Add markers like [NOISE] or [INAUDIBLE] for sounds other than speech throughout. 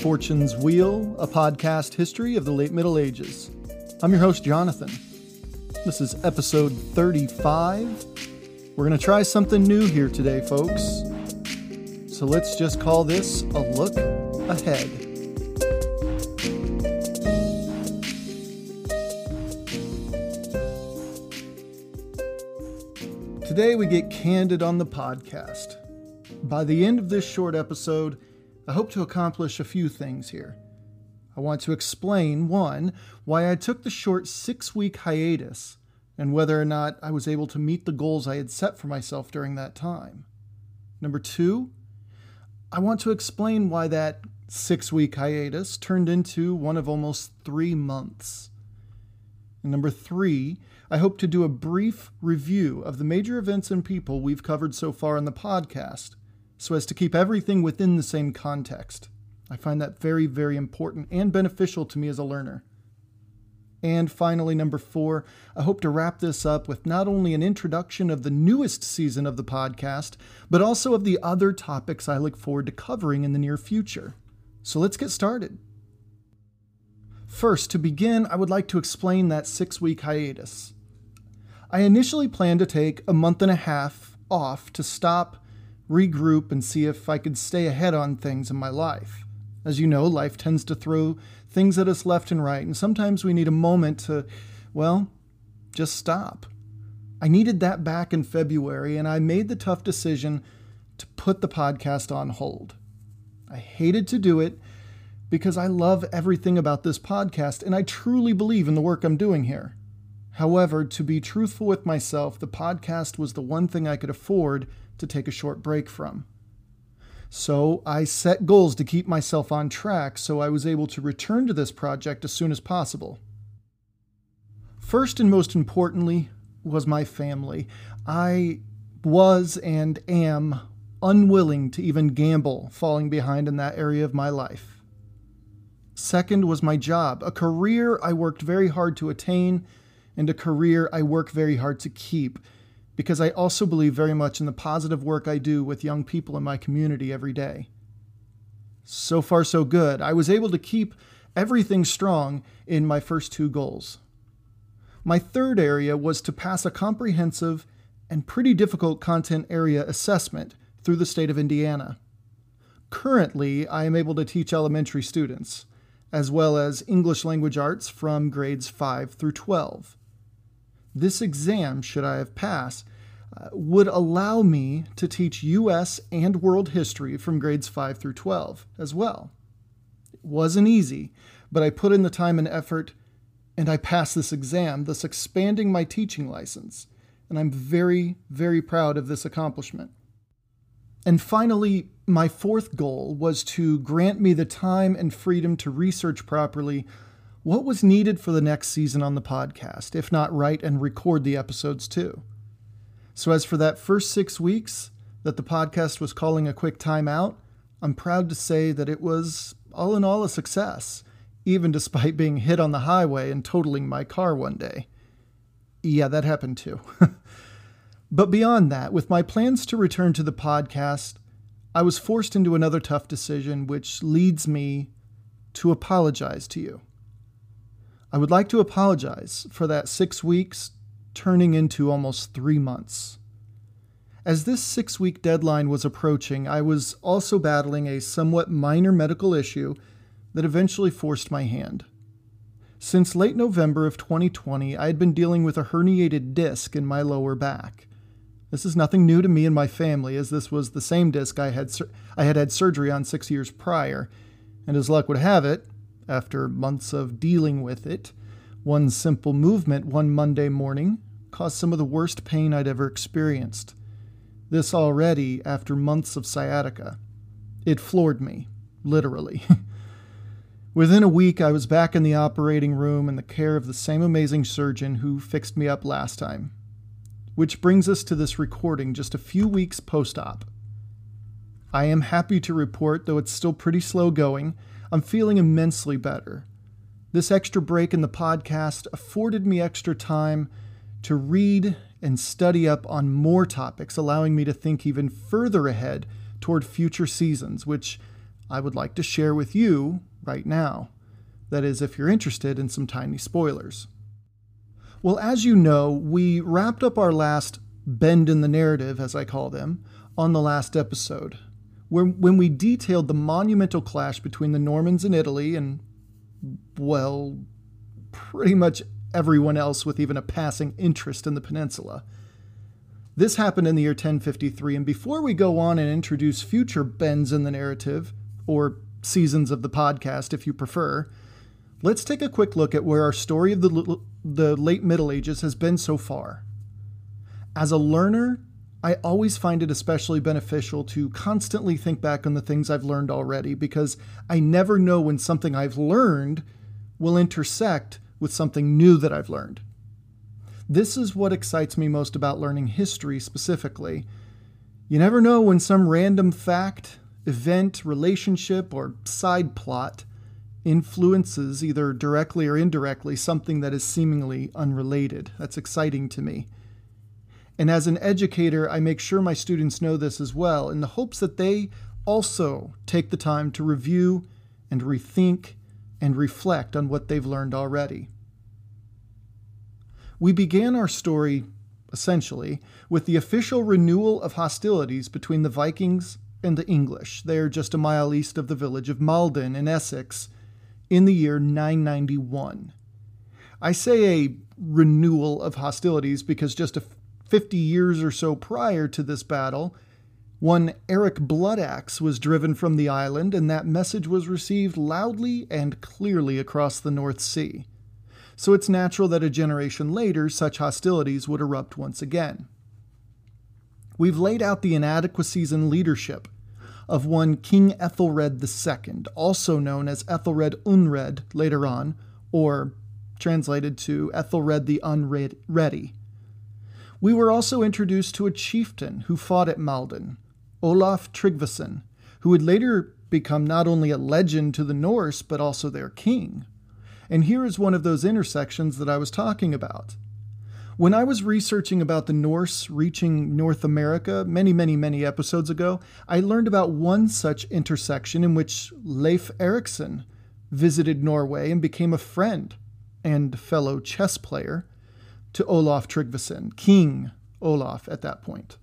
Fortune's Wheel, a podcast history of the late Middle Ages. I'm your host, Jonathan. This is episode 35. We're going to try something new here today, folks. So let's just call this a look ahead. Today we get candid on the podcast. By the end of this short episode, I hope to accomplish a few things here. I want to explain, one, why I took the short six week hiatus and whether or not I was able to meet the goals I had set for myself during that time. Number two, I want to explain why that six week hiatus turned into one of almost three months. And number three, I hope to do a brief review of the major events and people we've covered so far in the podcast so as to keep everything within the same context. I find that very, very important and beneficial to me as a learner. And finally, number four, I hope to wrap this up with not only an introduction of the newest season of the podcast, but also of the other topics I look forward to covering in the near future. So let's get started. First, to begin, I would like to explain that six week hiatus. I initially planned to take a month and a half off to stop regroup, and see if I could stay ahead on things in my life. As you know, life tends to throw things at us left and right, and sometimes we need a moment to, well, just stop. I needed that back in February, and I made the tough decision to put the podcast on hold. I hated to do it because I love everything about this podcast, and I truly believe in the work I'm doing here. However, to be truthful with myself, the podcast was the one thing I could afford to take a short break from. So I set goals to keep myself on track so I was able to return to this project as soon as possible. First and most importantly was my family. I was and am unwilling to even gamble falling behind in that area of my life. Second was my job, a career I worked very hard to attain and a career I work very hard to keep because I also believe very much in the positive work I do with young people in my community every day. So far, so good. I was able to keep everything strong in my first two goals. My third area was to pass a comprehensive and pretty difficult content area assessment through the state of Indiana. Currently, I am able to teach elementary students, as well as English language arts from grades 5 through 12. This exam, should I have passed, would allow me to teach U.S. and world history from grades 5 through 12 as well. It wasn't easy, but I put in the time and effort and I passed this exam, thus expanding my teaching license. And I'm very, very proud of this accomplishment. And finally, my fourth goal was to grant me the time and freedom to research properly what was needed for the next season on the podcast, if not write and record the episodes too. So, as for that first six weeks that the podcast was calling a quick timeout, I'm proud to say that it was all in all a success, even despite being hit on the highway and totaling my car one day. Yeah, that happened too. [LAUGHS] but beyond that, with my plans to return to the podcast, I was forced into another tough decision, which leads me to apologize to you. I would like to apologize for that six weeks turning into almost three months. As this six week deadline was approaching, I was also battling a somewhat minor medical issue that eventually forced my hand. Since late November of 2020, I had been dealing with a herniated disc in my lower back. This is nothing new to me and my family, as this was the same disc I had, sur- I had had surgery on six years prior, and as luck would have it, after months of dealing with it, one simple movement one Monday morning caused some of the worst pain I'd ever experienced. This already after months of sciatica. It floored me, literally. [LAUGHS] Within a week, I was back in the operating room in the care of the same amazing surgeon who fixed me up last time. Which brings us to this recording just a few weeks post op. I am happy to report, though it's still pretty slow going, I'm feeling immensely better. This extra break in the podcast afforded me extra time to read and study up on more topics, allowing me to think even further ahead toward future seasons, which I would like to share with you right now. That is, if you're interested in some tiny spoilers. Well, as you know, we wrapped up our last bend in the narrative, as I call them, on the last episode, where, when we detailed the monumental clash between the Normans in Italy and, well, pretty much everyone else with even a passing interest in the peninsula. This happened in the year 1053, and before we go on and introduce future bends in the narrative, or seasons of the podcast if you prefer, let's take a quick look at where our story of the, the late Middle Ages has been so far. As a learner, I always find it especially beneficial to constantly think back on the things I've learned already because I never know when something I've learned will intersect with something new that I've learned. This is what excites me most about learning history specifically. You never know when some random fact, event, relationship, or side plot influences, either directly or indirectly, something that is seemingly unrelated. That's exciting to me. And as an educator, I make sure my students know this as well, in the hopes that they also take the time to review and rethink and reflect on what they've learned already. We began our story, essentially, with the official renewal of hostilities between the Vikings and the English. They are just a mile east of the village of Maldon in Essex in the year 991. I say a renewal of hostilities because just a 50 years or so prior to this battle, one Eric Bloodaxe was driven from the island, and that message was received loudly and clearly across the North Sea. So it's natural that a generation later such hostilities would erupt once again. We've laid out the inadequacies in leadership of one King Ethelred II, also known as Ethelred Unred later on, or translated to Ethelred the Unready. We were also introduced to a chieftain who fought at Maldon, Olaf Tryggvason, who would later become not only a legend to the Norse, but also their king. And here is one of those intersections that I was talking about. When I was researching about the Norse reaching North America many, many, many episodes ago, I learned about one such intersection in which Leif Erikson visited Norway and became a friend and fellow chess player to Olaf Tryggvason, King Olaf at that point.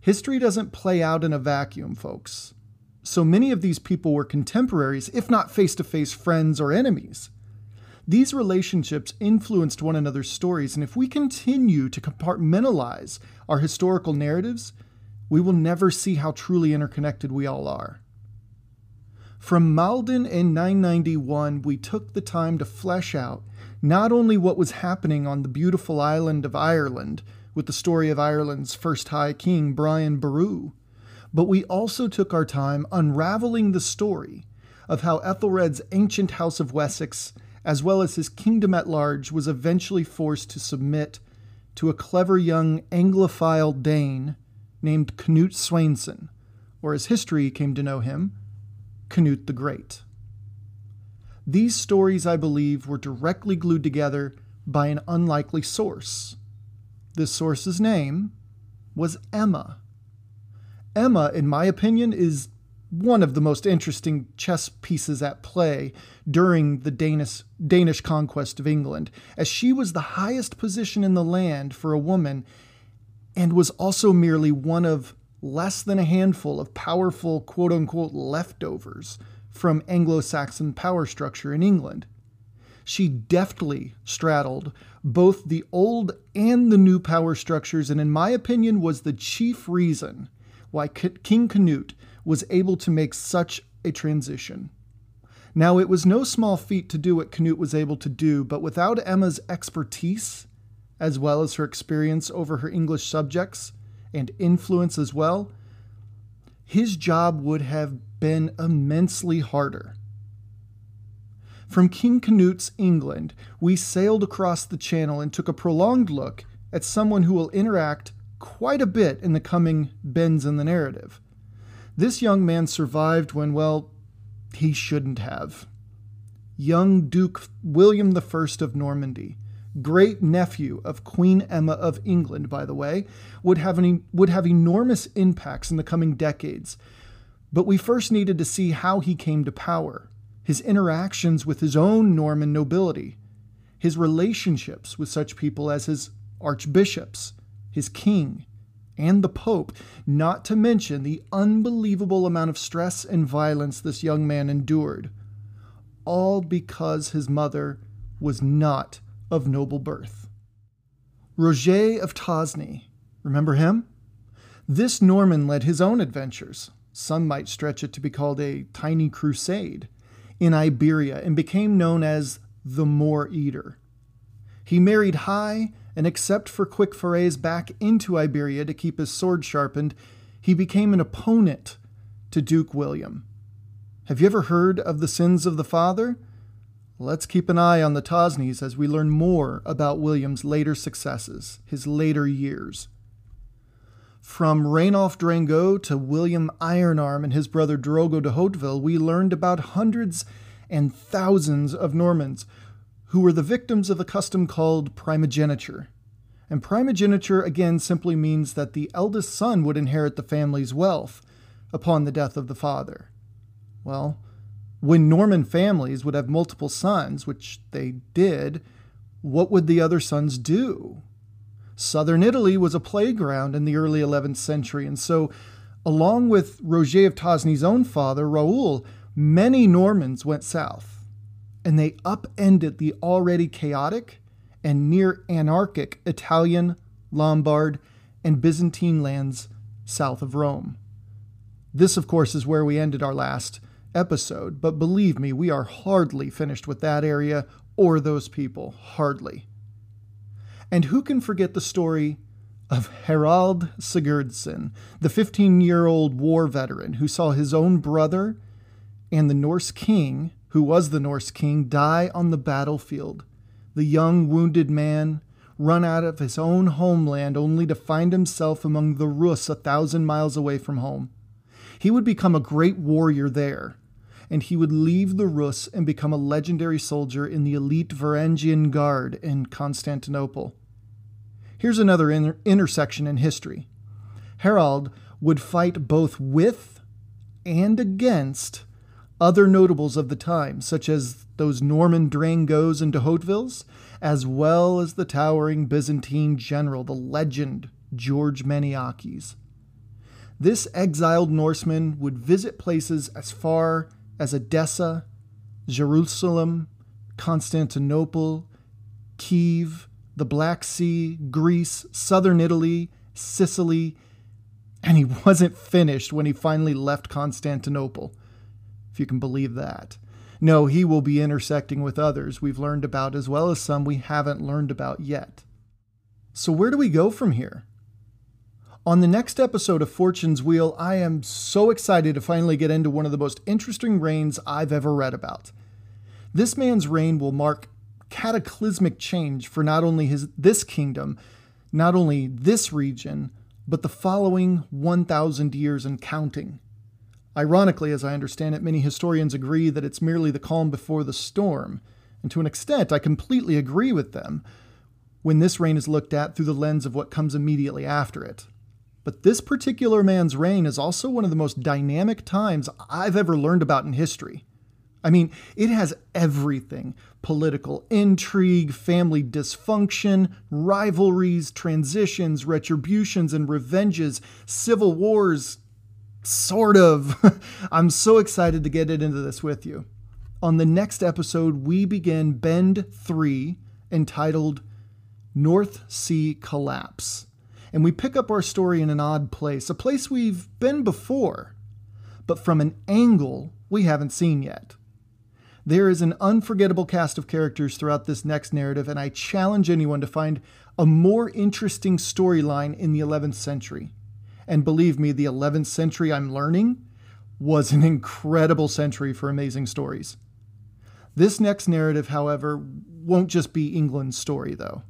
History doesn't play out in a vacuum, folks. So many of these people were contemporaries, if not face to face friends or enemies. These relationships influenced one another's stories, and if we continue to compartmentalize our historical narratives, we will never see how truly interconnected we all are. From Maldon in 991, we took the time to flesh out not only what was happening on the beautiful island of Ireland, with the story of Ireland's first High King, Brian Boru. But we also took our time unraveling the story of how Ethelred's ancient House of Wessex, as well as his kingdom at large, was eventually forced to submit to a clever young Anglophile Dane named Canute Swainson, or as history came to know him, Canute the Great. These stories, I believe, were directly glued together by an unlikely source this source's name was Emma. Emma, in my opinion, is one of the most interesting chess pieces at play during the Danish, Danish conquest of England, as she was the highest position in the land for a woman and was also merely one of less than a handful of powerful quote unquote leftovers from Anglo Saxon power structure in England. She deftly straddled both the old and the new power structures, and in my opinion, was the chief reason why King Canute was able to make such a transition. Now, it was no small feat to do what Canute was able to do, but without Emma's expertise, as well as her experience over her English subjects and influence as well, his job would have been immensely harder. From King Canute's England, we sailed across the channel and took a prolonged look at someone who will interact quite a bit in the coming bends in the narrative. This young man survived when, well, he shouldn't have. Young Duke William I of Normandy, great nephew of Queen Emma of England, by the way, would have, would have enormous impacts in the coming decades. But we first needed to see how he came to power, his interactions with his own Norman nobility, his relationships with such people as his archbishops, his king, and the Pope, not to mention the unbelievable amount of stress and violence this young man endured, all because his mother was not of noble birth. Roger of Tosny, remember him? This Norman led his own adventures, some might stretch it to be called a tiny crusade, in Iberia and became known as the Moor Eater. He married high, and except for quick forays back into Iberia to keep his sword sharpened, he became an opponent to Duke William. Have you ever heard of the sins of the father? Let's keep an eye on the Tosneys as we learn more about William's later successes, his later years. From Rainulf Drangot to William Ironarm and his brother Drogo de Hauteville, we learned about hundreds and thousands of Normans who were the victims of a custom called primogeniture. And primogeniture again simply means that the eldest son would inherit the family's wealth upon the death of the father. Well, when Norman families would have multiple sons, which they did, what would the other sons do? Southern Italy was a playground in the early 11th century, and so, along with Roger of Tosny's own father, Raoul, many Normans went south and they upended the already chaotic and near anarchic Italian, Lombard, and Byzantine lands south of Rome. This, of course, is where we ended our last episode, but believe me, we are hardly finished with that area or those people. Hardly. And who can forget the story of Harald Sigurdsson, the 15 year old war veteran who saw his own brother and the Norse king who was the Norse king, die on the battlefield. The young wounded man run out of his own homeland only to find himself among the Rus a thousand miles away from home. He would become a great warrior there, and he would leave the Rus and become a legendary soldier in the elite Varangian Guard in Constantinople. Here's another inter- intersection in history. Harald would fight both with and against other notables of the time, such as those Norman Drangos and de Hautevilles, as well as the towering Byzantine general, the legend George Maniakes. This exiled Norseman would visit places as far as Edessa, Jerusalem, Constantinople, Kiev, the Black Sea, Greece, southern Italy, Sicily, and he [LAUGHS] wasn't finished when he finally left Constantinople if you can believe that. No, he will be intersecting with others we've learned about as well as some we haven't learned about yet. So, where do we go from here? On the next episode of Fortune's Wheel, I am so excited to finally get into one of the most interesting reigns I've ever read about. This man's reign will mark cataclysmic change for not only his this kingdom, not only this region, but the following 1000 years and counting. Ironically, as I understand it, many historians agree that it's merely the calm before the storm, and to an extent, I completely agree with them when this reign is looked at through the lens of what comes immediately after it. But this particular man's reign is also one of the most dynamic times I've ever learned about in history. I mean, it has everything political intrigue, family dysfunction, rivalries, transitions, retributions and revenges, civil wars, Sort of. [LAUGHS] I'm so excited to get into this with you. On the next episode, we begin Bend 3, entitled North Sea Collapse. And we pick up our story in an odd place, a place we've been before, but from an angle we haven't seen yet. There is an unforgettable cast of characters throughout this next narrative, and I challenge anyone to find a more interesting storyline in the 11th century. And believe me, the 11th century I'm learning was an incredible century for amazing stories. This next narrative, however, won't just be England's story, though.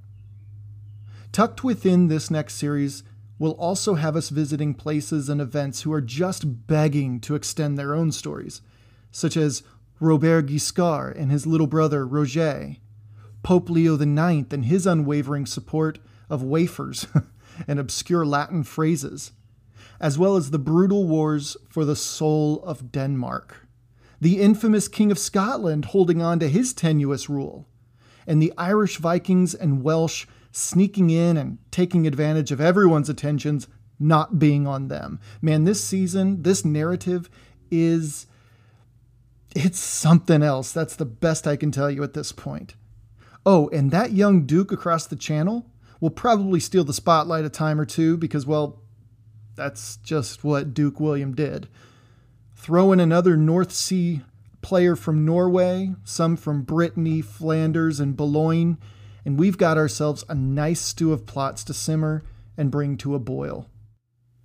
Tucked within this next series will also have us visiting places and events who are just begging to extend their own stories, such as Robert Guiscard and his little brother Roger, Pope Leo IX and his unwavering support of wafers [LAUGHS] and obscure Latin phrases, as well as the brutal wars for the soul of Denmark, the infamous King of Scotland holding on to his tenuous rule, and the Irish Vikings and Welsh sneaking in and taking advantage of everyone's attentions not being on them. Man, this season, this narrative is it's something else. That's the best I can tell you at this point. Oh, and that young Duke across the channel will probably steal the spotlight a time or two because, well, that's just what Duke William did. Throw in another North Sea player from Norway, some from Brittany, Flanders, and Boulogne, and we've got ourselves a nice stew of plots to simmer and bring to a boil.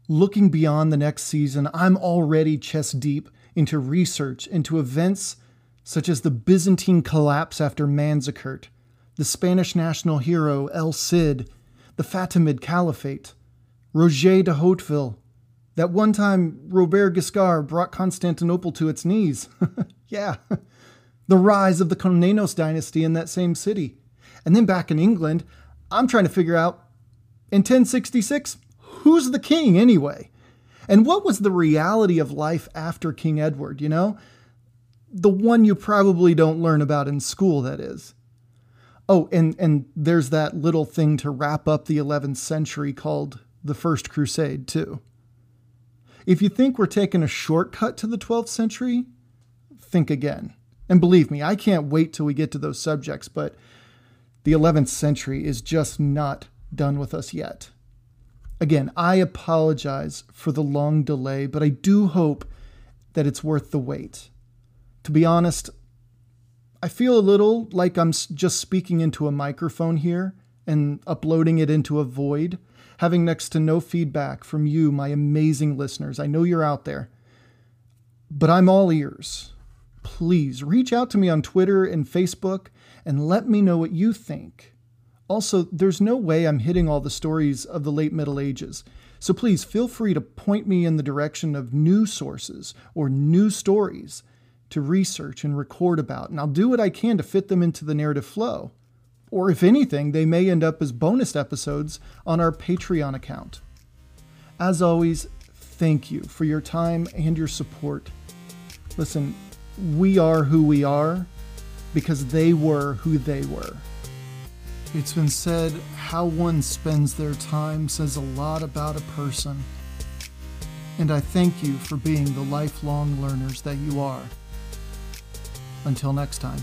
Looking beyond the next season, I'm already chest deep into research into events such as the Byzantine collapse after Manzikert, the Spanish national hero El Cid, the Fatimid Caliphate, Roger de Hauteville, that one time Robert Guiscard brought Constantinople to its knees. [LAUGHS] yeah. The rise of the Komnenos dynasty in that same city. And then back in England, I'm trying to figure out in 1066, who's the king anyway? And what was the reality of life after King Edward, you know? The one you probably don't learn about in school, that is. Oh, and, and there's that little thing to wrap up the 11th century called the First Crusade, too. If you think we're taking a shortcut to the 12th century, think again. And believe me, I can't wait till we get to those subjects, but the 11th century is just not done with us yet. Again, I apologize for the long delay, but I do hope that it's worth the wait. To be honest, I feel a little like I'm just speaking into a microphone here and uploading it into a void, having next to no feedback from you, my amazing listeners. I know you're out there, but I'm all ears. Please reach out to me on Twitter and Facebook and let me know what you think. Also, there's no way I'm hitting all the stories of the late Middle Ages, so please feel free to point me in the direction of new sources or new stories to research and record about, and I'll do what I can to fit them into the narrative flow. Or if anything, they may end up as bonus episodes on our Patreon account. As always, thank you for your time and your support. Listen, we are who we are because they were who they were. It's been said how one spends their time says a lot about a person. And I thank you for being the lifelong learners that you are. Until next time.